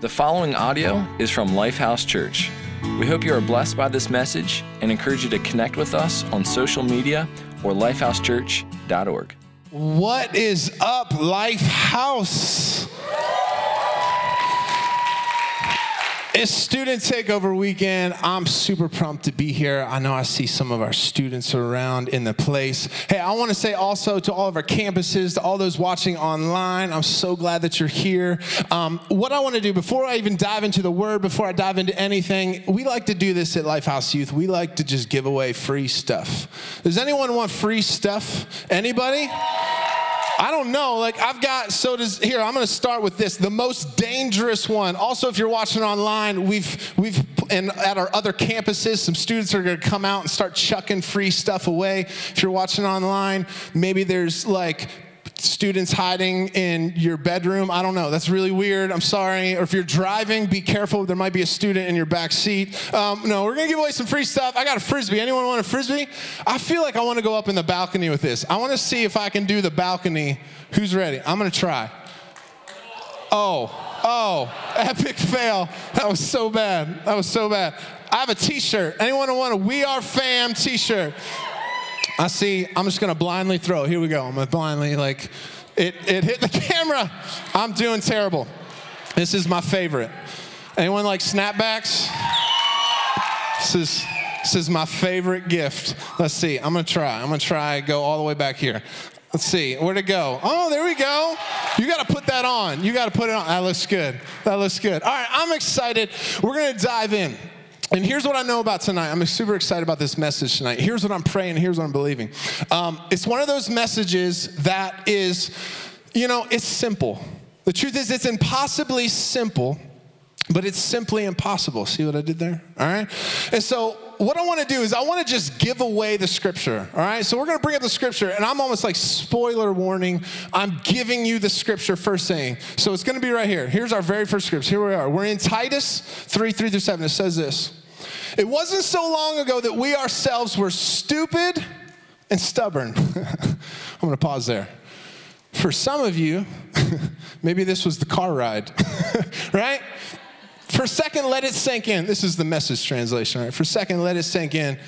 The following audio is from Lifehouse Church. We hope you are blessed by this message and encourage you to connect with us on social media or lifehousechurch.org. What is up, Lifehouse? It's student takeover weekend. I'm super pumped to be here. I know I see some of our students around in the place. Hey, I want to say also to all of our campuses, to all those watching online, I'm so glad that you're here. Um, what I want to do before I even dive into the word, before I dive into anything, we like to do this at Lifehouse Youth. We like to just give away free stuff. Does anyone want free stuff? Anybody? I don't know. Like I've got so does here. I'm going to start with this. The most dangerous one. Also, if you're watching online, we've we've and at our other campuses, some students are going to come out and start chucking free stuff away. If you're watching online, maybe there's like students hiding in your bedroom. I don't know. That's really weird. I'm sorry. Or if you're driving, be careful. There might be a student in your back seat. Um, no, we're going to give away some free stuff. I got a frisbee. Anyone want a frisbee? I feel like I want to go up in the balcony with this. I want to see if I can do the balcony. Who's ready? I'm going to try. Oh, oh, epic fail. That was so bad. That was so bad. I have a t shirt. Anyone want a We Are Fam t shirt? I see, I'm just gonna blindly throw. Here we go. I'm gonna blindly, like, it, it hit the camera. I'm doing terrible. This is my favorite. Anyone like snapbacks? This is, this is my favorite gift. Let's see, I'm gonna try. I'm gonna try, go all the way back here. Let's see, where'd it go? Oh, there we go. You gotta put that on. You gotta put it on. That looks good. That looks good. All right, I'm excited. We're gonna dive in. And here's what I know about tonight. I'm super excited about this message tonight. Here's what I'm praying, here's what I'm believing. Um, it's one of those messages that is, you know, it's simple. The truth is, it's impossibly simple, but it's simply impossible. See what I did there? All right? And so, what I want to do is I want to just give away the scripture. All right? So, we're going to bring up the scripture, and I'm almost like spoiler warning. I'm giving you the scripture first thing. So, it's going to be right here. Here's our very first scripture. Here we are. We're in Titus 3 3 through 7. It says this. It wasn't so long ago that we ourselves were stupid and stubborn. I'm going to pause there. For some of you, maybe this was the car ride, right? For a second, let it sink in. This is the message translation, right? For a second, let it sink in.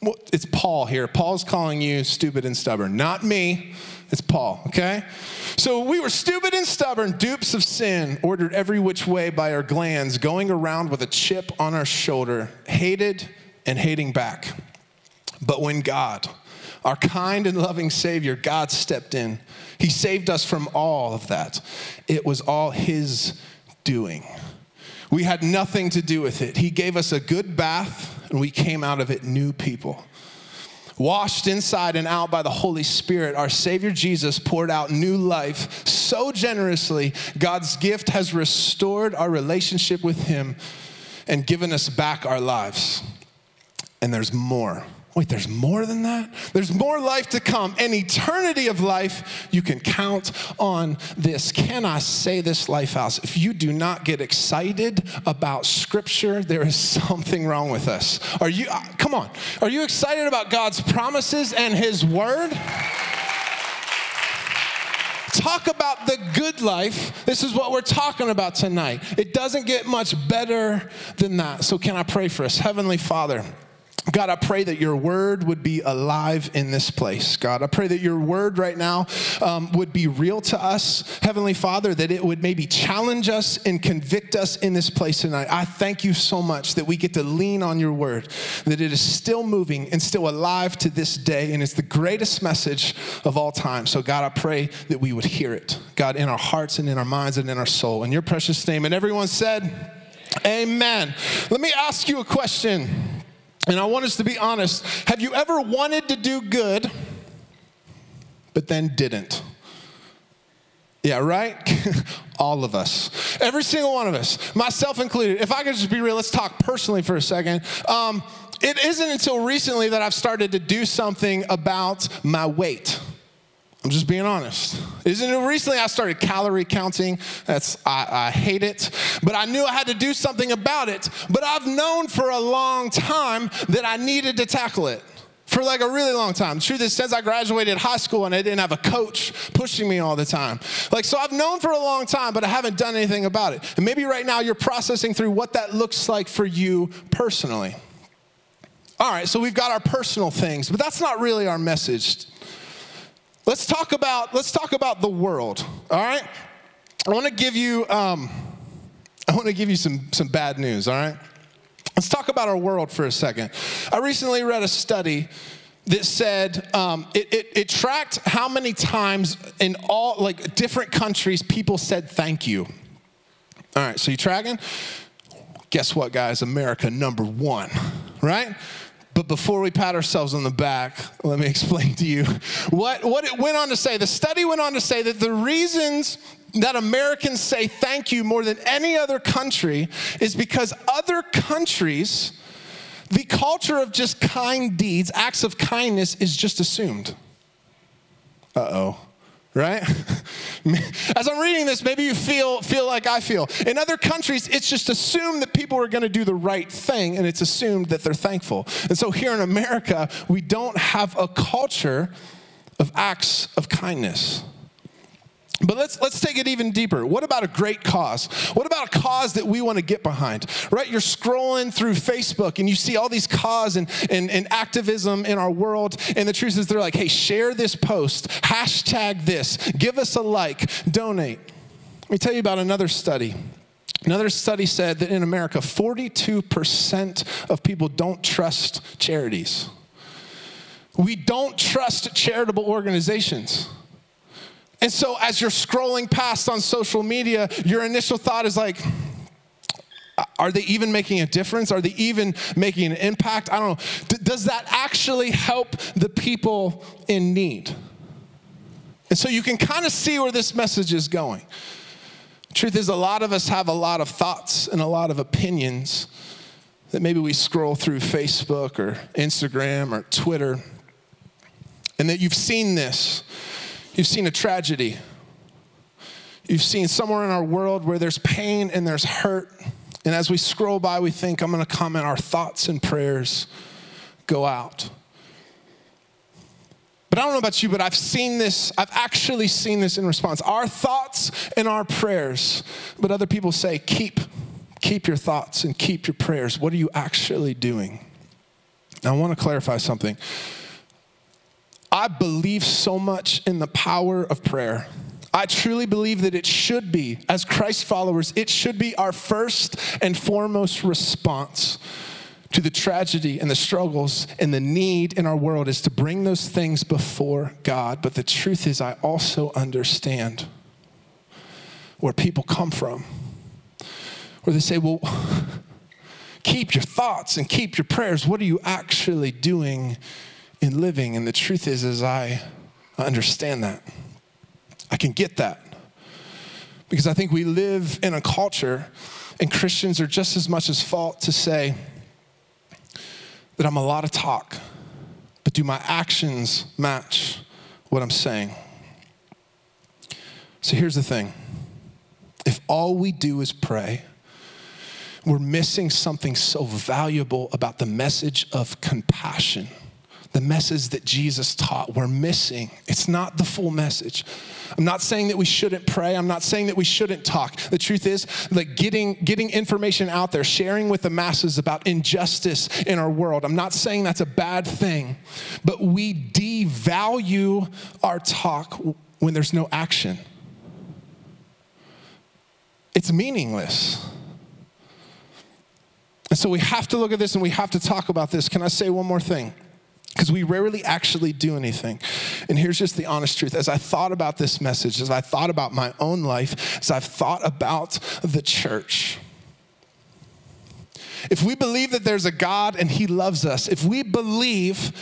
Well, it's Paul here. Paul's calling you stupid and stubborn. Not me, it's Paul, okay? So we were stupid and stubborn, dupes of sin, ordered every which way by our glands, going around with a chip on our shoulder, hated and hating back. But when God, our kind and loving Savior, God stepped in, He saved us from all of that. It was all His doing. We had nothing to do with it. He gave us a good bath, and we came out of it new people. Washed inside and out by the Holy Spirit, our Savior Jesus poured out new life so generously. God's gift has restored our relationship with Him and given us back our lives. And there's more. Wait, there's more than that? There's more life to come, an eternity of life. You can count on this. Can I say this, Lifehouse? If you do not get excited about Scripture, there is something wrong with us. Are you, uh, come on, are you excited about God's promises and His Word? talk about the good life. This is what we're talking about tonight. It doesn't get much better than that. So, can I pray for us? Heavenly Father, God, I pray that your word would be alive in this place. God, I pray that your word right now um, would be real to us, Heavenly Father, that it would maybe challenge us and convict us in this place tonight. I thank you so much that we get to lean on your word, that it is still moving and still alive to this day, and it's the greatest message of all time. So, God, I pray that we would hear it, God, in our hearts and in our minds and in our soul. In your precious name. And everyone said, Amen. Let me ask you a question. And I want us to be honest. Have you ever wanted to do good, but then didn't? Yeah, right? All of us. Every single one of us, myself included. If I could just be real, let's talk personally for a second. Um, it isn't until recently that I've started to do something about my weight. I'm just being honest. Isn't it recently I started calorie counting? That's I, I, hate it, but I knew I had to do something about it. But I've known for a long time that I needed to tackle it. for like a really long time. The truth is, since I graduated high school and I didn't have a coach pushing me all the time. Like, so I've known for a long time, but I haven't done anything about it. And maybe right now you're processing through what that looks like for you personally. All right, so we've got our personal things, but that's not really our message. Let's talk about let's talk about the world. All right, I want to give you um, I want to give you some some bad news. All right, let's talk about our world for a second. I recently read a study that said um, it, it, it tracked how many times in all like different countries people said thank you. All right, so you tracking? Guess what, guys? America number one, right? But before we pat ourselves on the back, let me explain to you what, what it went on to say. The study went on to say that the reasons that Americans say thank you more than any other country is because other countries, the culture of just kind deeds, acts of kindness, is just assumed. Uh oh right? As I'm reading this, maybe you feel, feel like I feel. In other countries, it's just assumed that people are going to do the right thing, and it's assumed that they're thankful. And so here in America, we don't have a culture of acts of kindness. But let's let's take it even deeper. What about a great cause? What about a cause that we want to get behind? Right? You're scrolling through Facebook and you see all these cause and, and, and activism in our world. And the truth is they're like, hey, share this post, hashtag this, give us a like, donate. Let me tell you about another study. Another study said that in America, 42% of people don't trust charities. We don't trust charitable organizations. And so, as you're scrolling past on social media, your initial thought is like, are they even making a difference? Are they even making an impact? I don't know. D- does that actually help the people in need? And so you can kind of see where this message is going. Truth is, a lot of us have a lot of thoughts and a lot of opinions that maybe we scroll through Facebook or Instagram or Twitter, and that you've seen this You've seen a tragedy. You've seen somewhere in our world where there's pain and there's hurt. And as we scroll by, we think, I'm going to comment, our thoughts and prayers go out. But I don't know about you, but I've seen this, I've actually seen this in response. Our thoughts and our prayers. But other people say, keep, keep your thoughts and keep your prayers. What are you actually doing? Now, I want to clarify something. I believe so much in the power of prayer. I truly believe that it should be, as Christ followers, it should be our first and foremost response to the tragedy and the struggles and the need in our world is to bring those things before God. But the truth is, I also understand where people come from, where they say, well, keep your thoughts and keep your prayers. What are you actually doing in living. And the truth is, is I understand that. I can get that. Because I think we live in a culture, and Christians are just as much as fault to say that I'm a lot of talk, but do my actions match what I'm saying? So here's the thing if all we do is pray, we're missing something so valuable about the message of compassion the message that Jesus taught. We're missing. It's not the full message. I'm not saying that we shouldn't pray. I'm not saying that we shouldn't talk. The truth is, like getting, getting information out there, sharing with the masses about injustice in our world. I'm not saying that's a bad thing, but we devalue our talk when there's no action. It's meaningless. And so we have to look at this and we have to talk about this. Can I say one more thing? Because we rarely actually do anything. And here's just the honest truth. As I thought about this message, as I thought about my own life, as I've thought about the church, if we believe that there's a God and He loves us, if we believe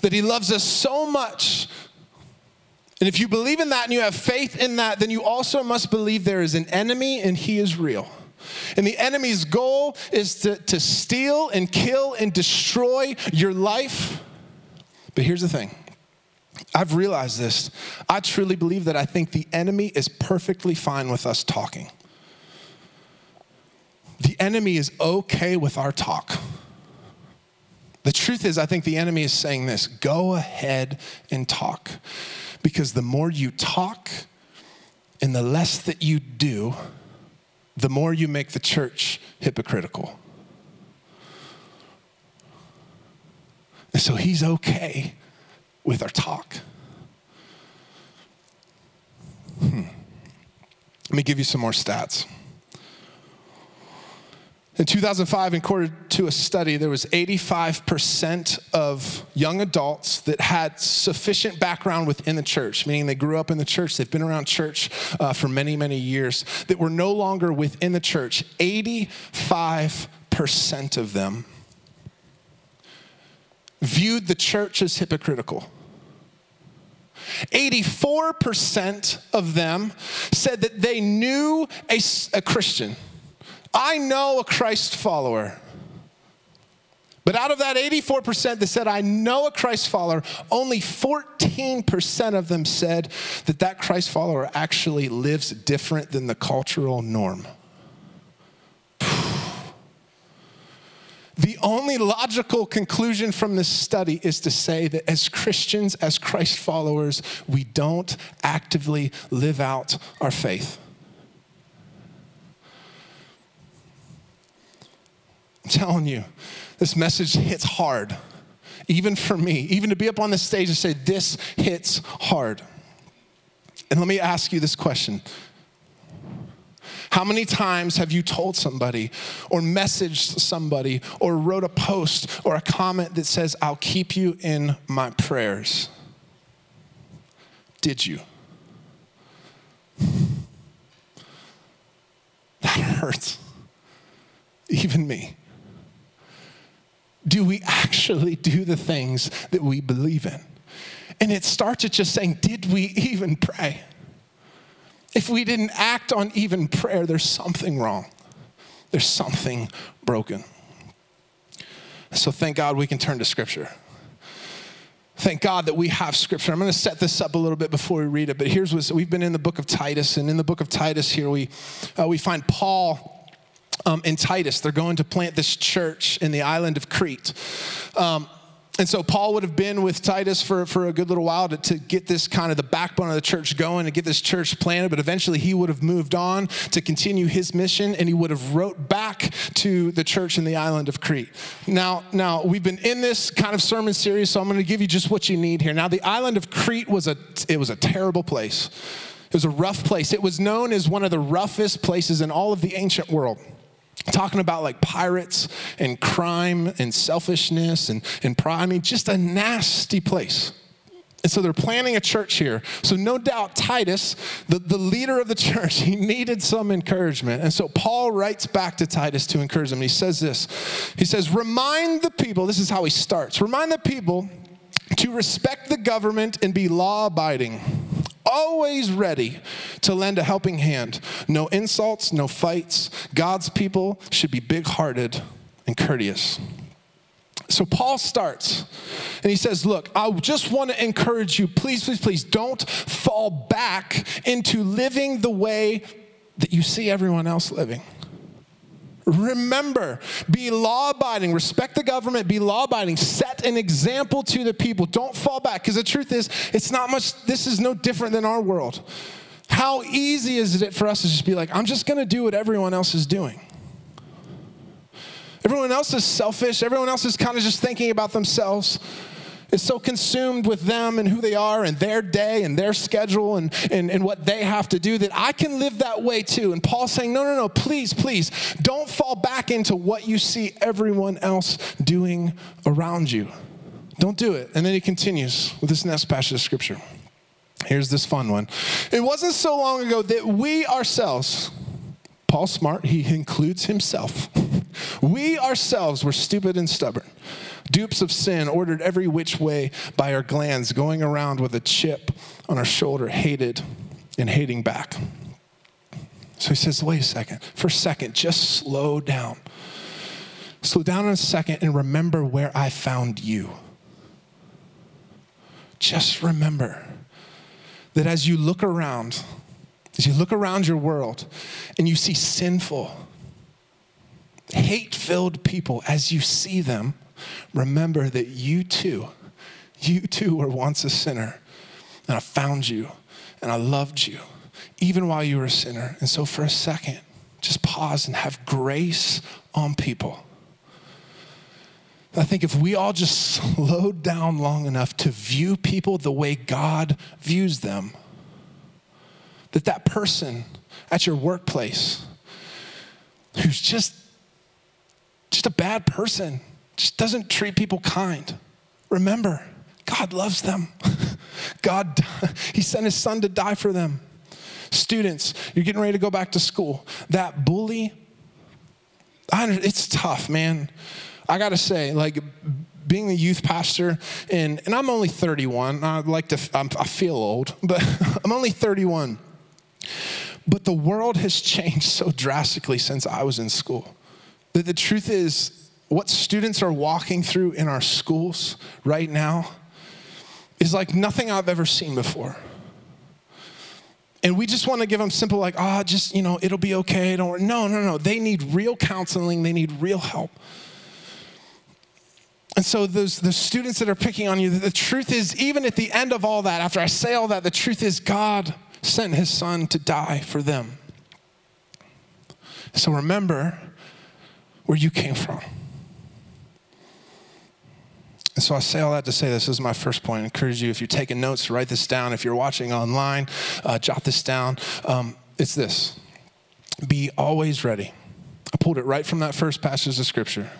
that He loves us so much, and if you believe in that and you have faith in that, then you also must believe there is an enemy and He is real. And the enemy's goal is to, to steal and kill and destroy your life. But here's the thing I've realized this. I truly believe that I think the enemy is perfectly fine with us talking. The enemy is okay with our talk. The truth is, I think the enemy is saying this go ahead and talk. Because the more you talk and the less that you do, the more you make the church hypocritical. And so he's okay with our talk. Hmm. Let me give you some more stats. In 2005, according to a study, there was 85% of young adults that had sufficient background within the church, meaning they grew up in the church, they've been around church uh, for many, many years, that were no longer within the church. 85% of them viewed the church as hypocritical. 84% of them said that they knew a, a Christian I know a Christ follower. But out of that 84% that said, I know a Christ follower, only 14% of them said that that Christ follower actually lives different than the cultural norm. The only logical conclusion from this study is to say that as Christians, as Christ followers, we don't actively live out our faith. Telling you, this message hits hard, even for me, even to be up on the stage and say, This hits hard. And let me ask you this question How many times have you told somebody, or messaged somebody, or wrote a post or a comment that says, I'll keep you in my prayers? Did you? That hurts. Even me do we actually do the things that we believe in? And it starts at just saying, Did we even pray? If we didn't act on even prayer, there's something wrong. There's something broken. So thank God we can turn to Scripture. Thank God that we have Scripture. I'm going to set this up a little bit before we read it, but here's what we've been in the book of Titus, and in the book of Titus here we, uh, we find Paul um, in Titus. They're going to plant this church in the island of Crete. Um, and so Paul would have been with Titus for, for a good little while to, to get this kind of the backbone of the church going and get this church planted, but eventually he would have moved on to continue his mission and he would have wrote back to the church in the island of Crete. Now, now we've been in this kind of sermon series, so I'm going to give you just what you need here. Now, the island of Crete was a it was a terrible place. It was a rough place. It was known as one of the roughest places in all of the ancient world talking about like pirates and crime and selfishness and, and pride. I mean, just a nasty place. And so they're planning a church here. So, no doubt, Titus, the, the leader of the church, he needed some encouragement. And so, Paul writes back to Titus to encourage him. He says this He says, Remind the people, this is how he starts, remind the people to respect the government and be law abiding always ready to lend a helping hand. No insults, no fights. God's people should be big hearted and courteous. So Paul starts and he says, Look, I just want to encourage you, please, please, please don't fall back into living the way that you see everyone else living. Remember, be law abiding, respect the government, be law abiding, set an example to the people. Don't fall back because the truth is, it's not much, this is no different than our world. How easy is it for us to just be like, I'm just going to do what everyone else is doing? Everyone else is selfish, everyone else is kind of just thinking about themselves is so consumed with them and who they are and their day and their schedule and, and, and what they have to do that I can live that way too. And Paul's saying, no, no, no, please, please, don't fall back into what you see everyone else doing around you. Don't do it. And then he continues with this next passage of scripture. Here's this fun one. It wasn't so long ago that we ourselves, Paul Smart, he includes himself. We ourselves were stupid and stubborn dupes of sin, ordered every which way by our glands, going around with a chip on our shoulder, hated and hating back. So he says, wait a second. For a second, just slow down. Slow down in a second and remember where I found you. Just remember that as you look around, as you look around your world and you see sinful, hate filled people, as you see them, remember that you too, you too were once a sinner, and I found you, and I loved you, even while you were a sinner. And so, for a second, just pause and have grace on people. I think if we all just slowed down long enough to view people the way God views them, that that person at your workplace who's just just a bad person, just doesn't treat people kind. Remember, God loves them. God, He sent His Son to die for them. Students, you're getting ready to go back to school. That bully, I, it's tough, man. I gotta say, like, being the youth pastor, and, and I'm only 31. I like to, I'm, I feel old, but I'm only 31. But the world has changed so drastically since I was in school. The, the truth is, what students are walking through in our schools right now is like nothing I've ever seen before. And we just want to give them simple, like, ah, oh, just, you know, it'll be okay. Don't No, no, no. They need real counseling, they need real help. And so those the students that are picking on you, the truth is, even at the end of all that, after I say all that, the truth is God sent his son to die for them. So remember where you came from. And so I say all that to say this, this is my first point. I encourage you, if you're taking notes, write this down. If you're watching online, uh, jot this down. Um, it's this be always ready. I pulled it right from that first passage of scripture.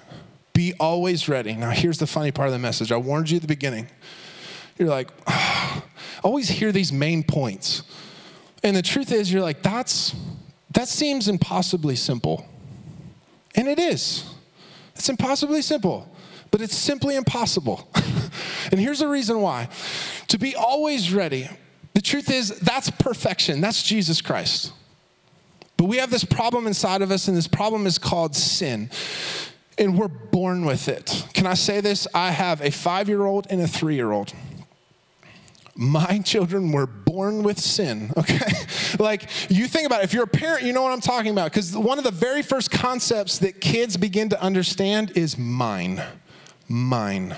Be always ready. Now, here's the funny part of the message. I warned you at the beginning. You're like, oh, always hear these main points. And the truth is, you're like, that's, that seems impossibly simple. And it is. It's impossibly simple, but it's simply impossible. and here's the reason why to be always ready, the truth is, that's perfection. That's Jesus Christ. But we have this problem inside of us, and this problem is called sin. And we're born with it. Can I say this? I have a five year old and a three year old my children were born with sin, okay? like, you think about it, if you're a parent, you know what I'm talking about, because one of the very first concepts that kids begin to understand is mine. Mine.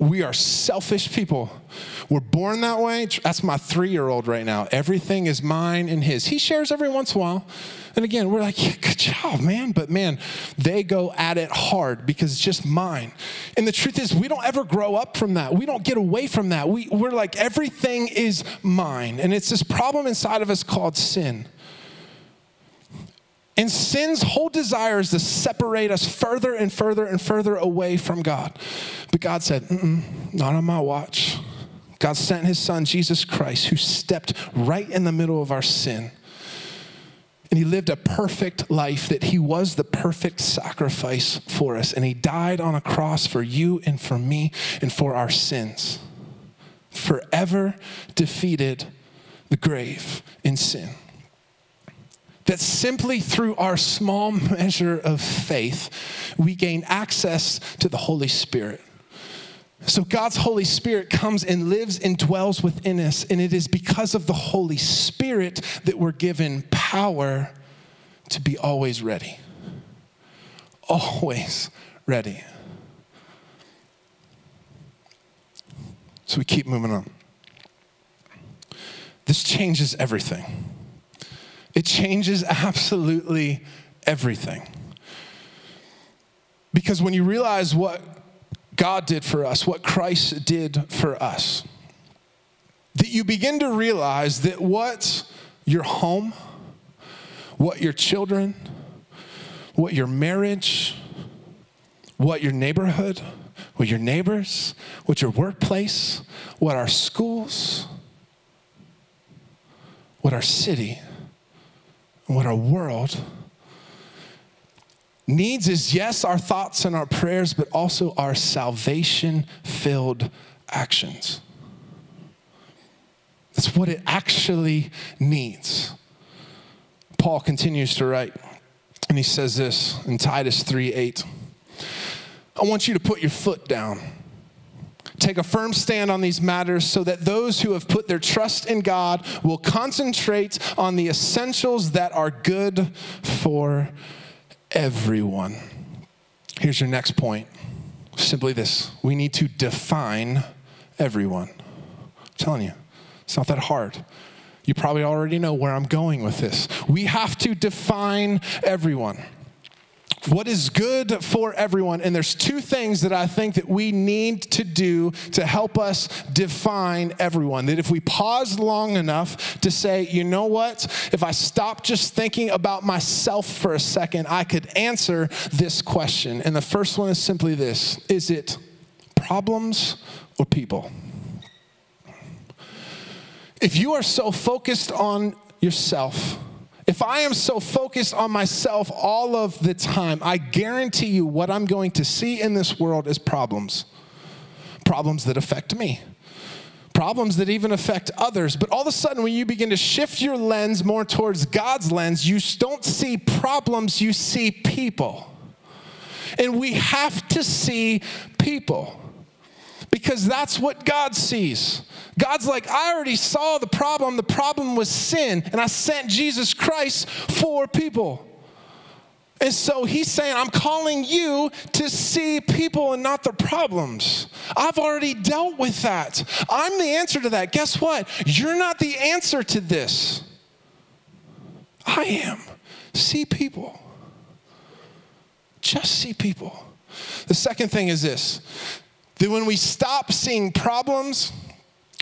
We are selfish people. We're born that way. That's my three year old right now. Everything is mine and his. He shares every once in a while. And again, we're like, yeah, good job, man. But man, they go at it hard because it's just mine. And the truth is, we don't ever grow up from that. We don't get away from that. We, we're like, everything is mine. And it's this problem inside of us called sin. And sin's whole desire is to separate us further and further and further away from God. But God said, not on my watch. God sent his son, Jesus Christ, who stepped right in the middle of our sin and he lived a perfect life, that he was the perfect sacrifice for us. And he died on a cross for you and for me and for our sins. Forever defeated the grave in sin. That simply through our small measure of faith, we gain access to the Holy Spirit. So God's Holy Spirit comes and lives and dwells within us. And it is because of the Holy Spirit that we're given power to be always ready. Always ready. So we keep moving on. This changes everything. It changes absolutely everything. Because when you realize what God did for us, what Christ did for us, that you begin to realize that what your home, what your children, what your marriage, what your neighborhood, what your neighbors, what your workplace, what our schools, what our city, what our world needs is yes, our thoughts and our prayers, but also our salvation filled actions. That's what it actually needs. Paul continues to write, and he says this in Titus 3 8. I want you to put your foot down. Take a firm stand on these matters so that those who have put their trust in God will concentrate on the essentials that are good for everyone. Here's your next point Simply this we need to define everyone. I'm telling you, it's not that hard. You probably already know where I'm going with this. We have to define everyone what is good for everyone. And there's two things that i think that we need to do to help us define everyone. That if we pause long enough to say you know what? If i stop just thinking about myself for a second i could answer this question. And the first one is simply this. Is it problems or people? If you are so focused on yourself if I am so focused on myself all of the time, I guarantee you what I'm going to see in this world is problems. Problems that affect me. Problems that even affect others. But all of a sudden, when you begin to shift your lens more towards God's lens, you don't see problems, you see people. And we have to see people because that's what God sees. God's like, I already saw the problem. The problem was sin, and I sent Jesus Christ for people. And so he's saying, I'm calling you to see people and not the problems. I've already dealt with that. I'm the answer to that. Guess what? You're not the answer to this. I am. See people. Just see people. The second thing is this that when we stop seeing problems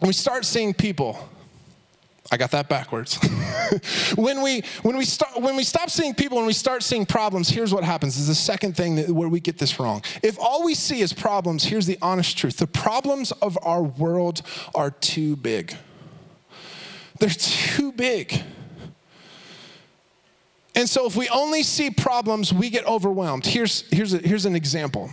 and we start seeing people, I got that backwards. when we when we start when we stop seeing people and we start seeing problems, here's what happens. Is the second thing that, where we get this wrong. If all we see is problems, here's the honest truth: the problems of our world are too big. They're too big. And so, if we only see problems, we get overwhelmed. Here's here's a, here's an example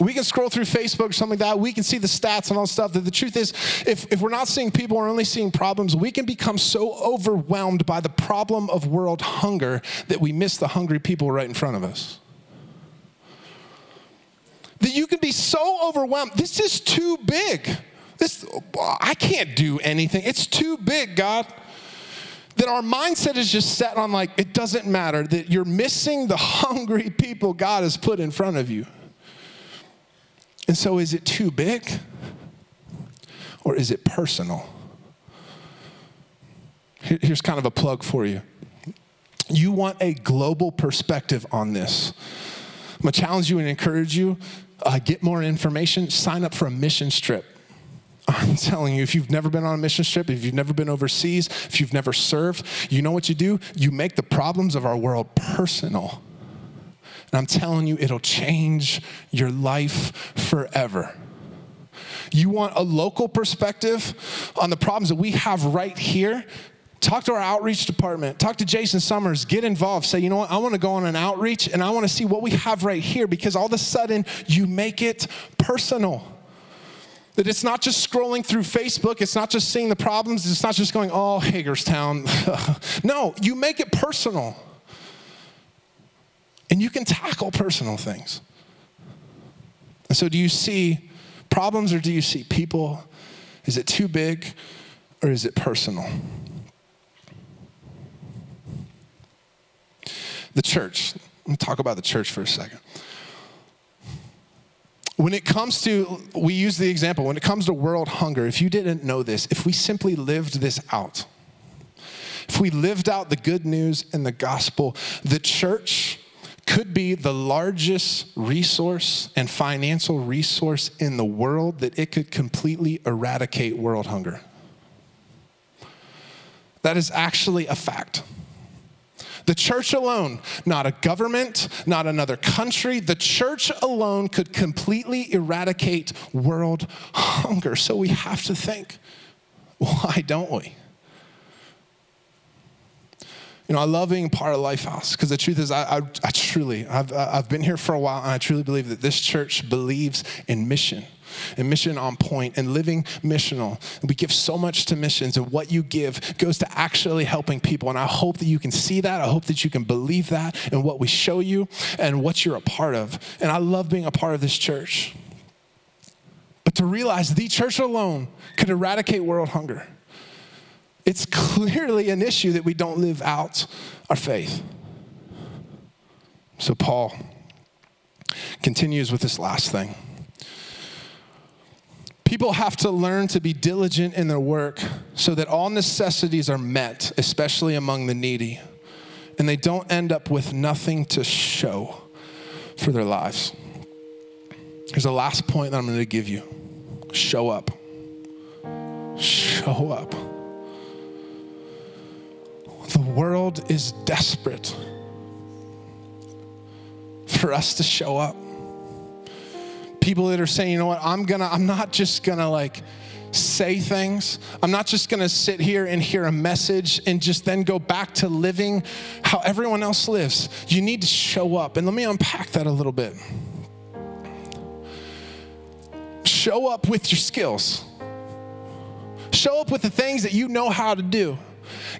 we can scroll through Facebook or something like that. We can see the stats and all stuff. That the truth is, if, if we're not seeing people, we're only seeing problems, we can become so overwhelmed by the problem of world hunger that we miss the hungry people right in front of us. That you can be so overwhelmed. This is too big. This, I can't do anything. It's too big, God that our mindset is just set on like it doesn't matter that you're missing the hungry people God has put in front of you. And so, is it too big or is it personal? Here's kind of a plug for you. You want a global perspective on this. I'm gonna challenge you and encourage you uh, get more information, sign up for a mission trip. I'm telling you, if you've never been on a mission trip, if you've never been overseas, if you've never served, you know what you do? You make the problems of our world personal. And I'm telling you, it'll change your life forever. You want a local perspective on the problems that we have right here? Talk to our outreach department. Talk to Jason Summers. Get involved. Say, you know what? I want to go on an outreach and I want to see what we have right here because all of a sudden you make it personal. That it's not just scrolling through Facebook, it's not just seeing the problems, it's not just going, oh, Hagerstown. no, you make it personal. And you can tackle personal things. And so, do you see problems or do you see people? Is it too big or is it personal? The church. Let me talk about the church for a second. When it comes to, we use the example, when it comes to world hunger, if you didn't know this, if we simply lived this out, if we lived out the good news and the gospel, the church could be the largest resource and financial resource in the world that it could completely eradicate world hunger. That is actually a fact. The church alone, not a government, not another country, the church alone could completely eradicate world hunger. So we have to think why don't we? You know, I love being part of Lifehouse because the truth is, I, I, I truly, I've, I've been here for a while, and I truly believe that this church believes in mission and mission on point and living missional. We give so much to missions, and what you give goes to actually helping people. And I hope that you can see that. I hope that you can believe that in what we show you and what you're a part of. And I love being a part of this church. But to realize the church alone could eradicate world hunger it's clearly an issue that we don't live out our faith. So Paul Continues with this last thing. People have to learn to be diligent in their work so that all necessities are met, especially among the needy, and they don't end up with nothing to show for their lives. Here's the last point that I'm going to give you show up. Show up. The world is desperate for us to show up. People that are saying, you know what, I'm gonna, I'm not just gonna like say things. I'm not just gonna sit here and hear a message and just then go back to living how everyone else lives. You need to show up. And let me unpack that a little bit. Show up with your skills. Show up with the things that you know how to do.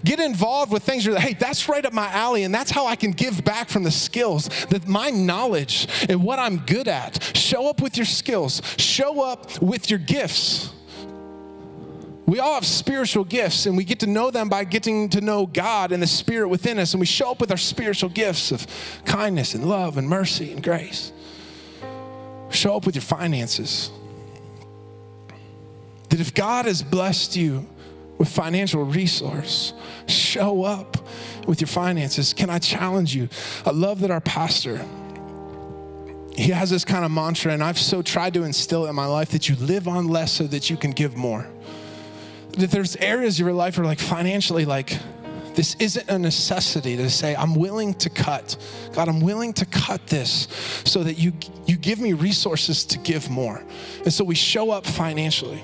Get involved with things you're like, hey, that's right up my alley, and that's how I can give back from the skills, that my knowledge and what I'm good at. Show up with your skills, show up with your gifts. We all have spiritual gifts, and we get to know them by getting to know God and the Spirit within us. And we show up with our spiritual gifts of kindness and love and mercy and grace. Show up with your finances. That if God has blessed you with financial resource. Show up with your finances. Can I challenge you? I love that our pastor, he has this kind of mantra, and I've so tried to instill it in my life that you live on less so that you can give more. That there's areas of your life where, like, financially, like, this isn't a necessity to say, I'm willing to cut. God, I'm willing to cut this so that you, you give me resources to give more. And so we show up financially.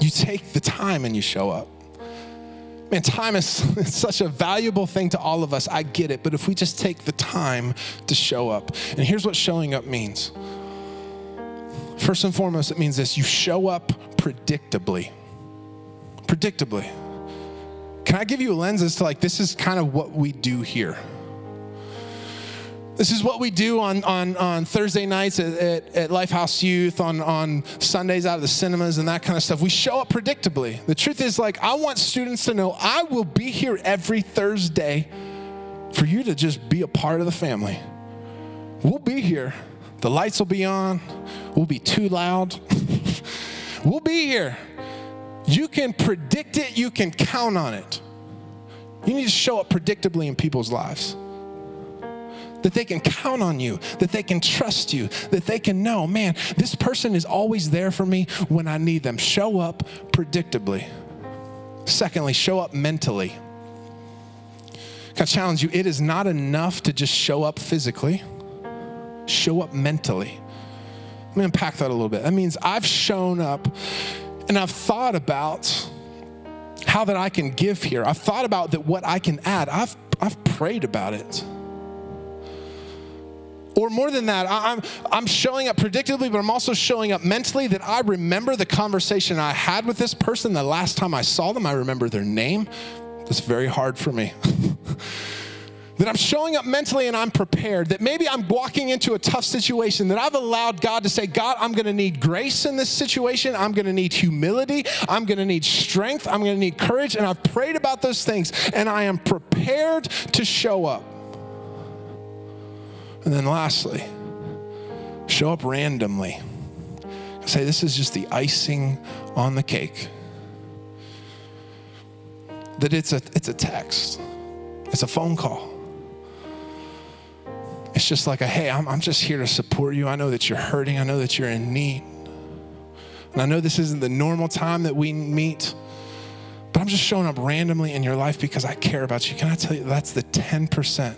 You take the time and you show up. Man, time is such a valuable thing to all of us. I get it. But if we just take the time to show up, and here's what showing up means first and foremost, it means this you show up predictably. Predictably. Can I give you a lens as to like, this is kind of what we do here? This is what we do on, on, on Thursday nights at, at, at Lifehouse Youth, on, on Sundays out of the cinemas and that kind of stuff. We show up predictably. The truth is, like, I want students to know I will be here every Thursday for you to just be a part of the family. We'll be here. The lights will be on. We'll be too loud. we'll be here. You can predict it, you can count on it. You need to show up predictably in people's lives that they can count on you, that they can trust you, that they can know, man, this person is always there for me when I need them. Show up predictably. Secondly, show up mentally. I challenge you? It is not enough to just show up physically, show up mentally. Let me unpack that a little bit. That means I've shown up and I've thought about how that I can give here. I've thought about that what I can add. I've I've prayed about it. Or more than that, I'm, I'm showing up predictably, but I'm also showing up mentally that I remember the conversation I had with this person the last time I saw them. I remember their name. That's very hard for me. that I'm showing up mentally and I'm prepared, that maybe I'm walking into a tough situation, that I've allowed God to say, God, I'm gonna need grace in this situation. I'm gonna need humility. I'm gonna need strength. I'm gonna need courage. And I've prayed about those things and I am prepared to show up. And then lastly, show up randomly. Say, this is just the icing on the cake. That it's a, it's a text, it's a phone call. It's just like a, hey, I'm, I'm just here to support you. I know that you're hurting. I know that you're in need. And I know this isn't the normal time that we meet, but I'm just showing up randomly in your life because I care about you. Can I tell you, that's the 10%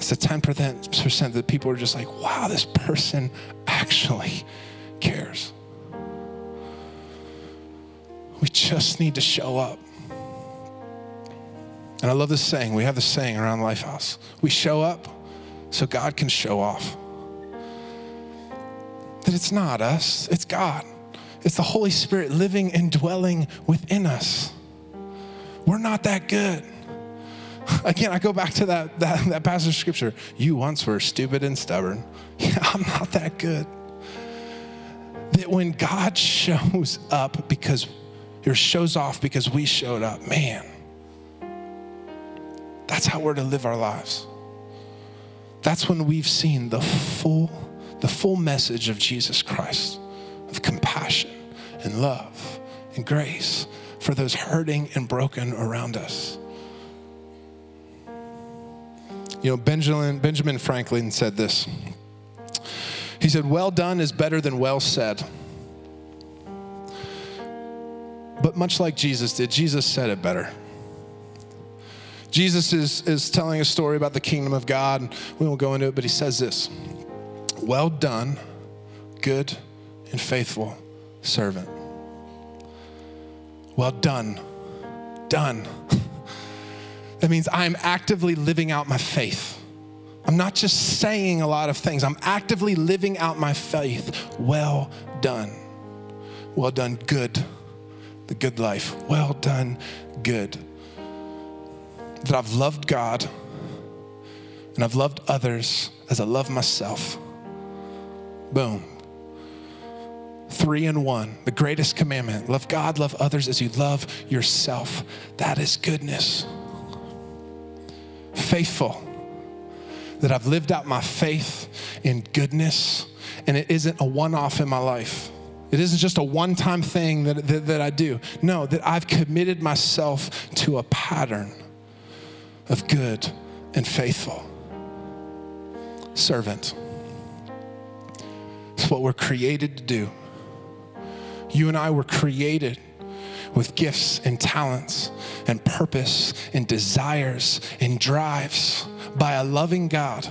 it's the 10% that people are just like, wow, this person actually cares. We just need to show up. And I love this saying. We have this saying around Lifehouse. We show up so God can show off. That it's not us, it's God. It's the Holy Spirit living and dwelling within us. We're not that good. Again, I go back to that, that, that passage of scripture. You once were stupid and stubborn. Yeah, I'm not that good. That when God shows up because, or shows off because we showed up, man, that's how we're to live our lives. that's when we've seen the full, the full message of Jesus Christ of compassion and love and grace for those hurting and broken around us. You know, Benjamin, Benjamin Franklin said this. He said, Well done is better than well said. But much like Jesus did, Jesus said it better. Jesus is, is telling a story about the kingdom of God. We won't go into it, but he says this Well done, good and faithful servant. Well done. Done. That means I'm actively living out my faith. I'm not just saying a lot of things, I'm actively living out my faith. Well done. Well done, good. The good life. Well done, good. That I've loved God and I've loved others as I love myself. Boom. Three in one, the greatest commandment love God, love others as you love yourself. That is goodness. Faithful, that I've lived out my faith in goodness, and it isn't a one off in my life. It isn't just a one time thing that, that, that, I do. No, that I've committed myself to a pattern of good and faithful. Servant. It's what we're created to do. You and I were created with gifts and talents and purpose and desires and drives by a loving God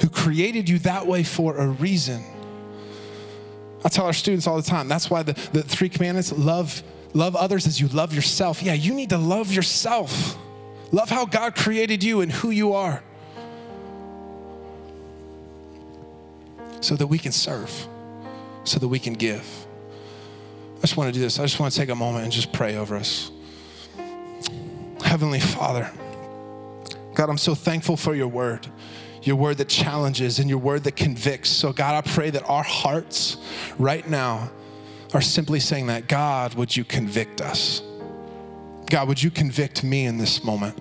who created you that way for a reason. I tell our students all the time that's why the, the three commandments love, love others as you love yourself. Yeah, you need to love yourself. Love how God created you and who you are so that we can serve so that we can give. I just want to do this. I just want to take a moment and just pray over us. Heavenly Father, God, I'm so thankful for your word, your word that challenges and your word that convicts. So, God, I pray that our hearts right now are simply saying that God, would you convict us? God, would you convict me in this moment?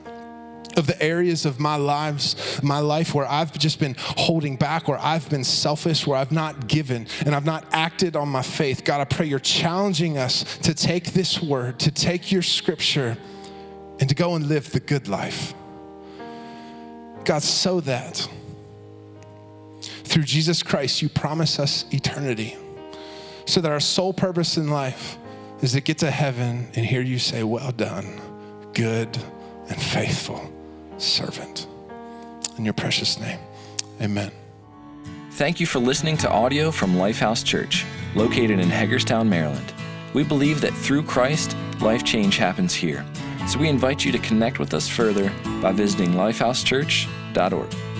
Of the areas of my lives, my life where I've just been holding back, where I've been selfish, where I've not given and I've not acted on my faith. God, I pray you're challenging us to take this word, to take your scripture, and to go and live the good life. God, so that through Jesus Christ, you promise us eternity, so that our sole purpose in life is to get to heaven and hear you say, Well done, good and faithful servant. In your precious name, amen. Thank you for listening to audio from Lifehouse Church, located in Hagerstown, Maryland. We believe that through Christ, life change happens here. So we invite you to connect with us further by visiting lifehousechurch.org.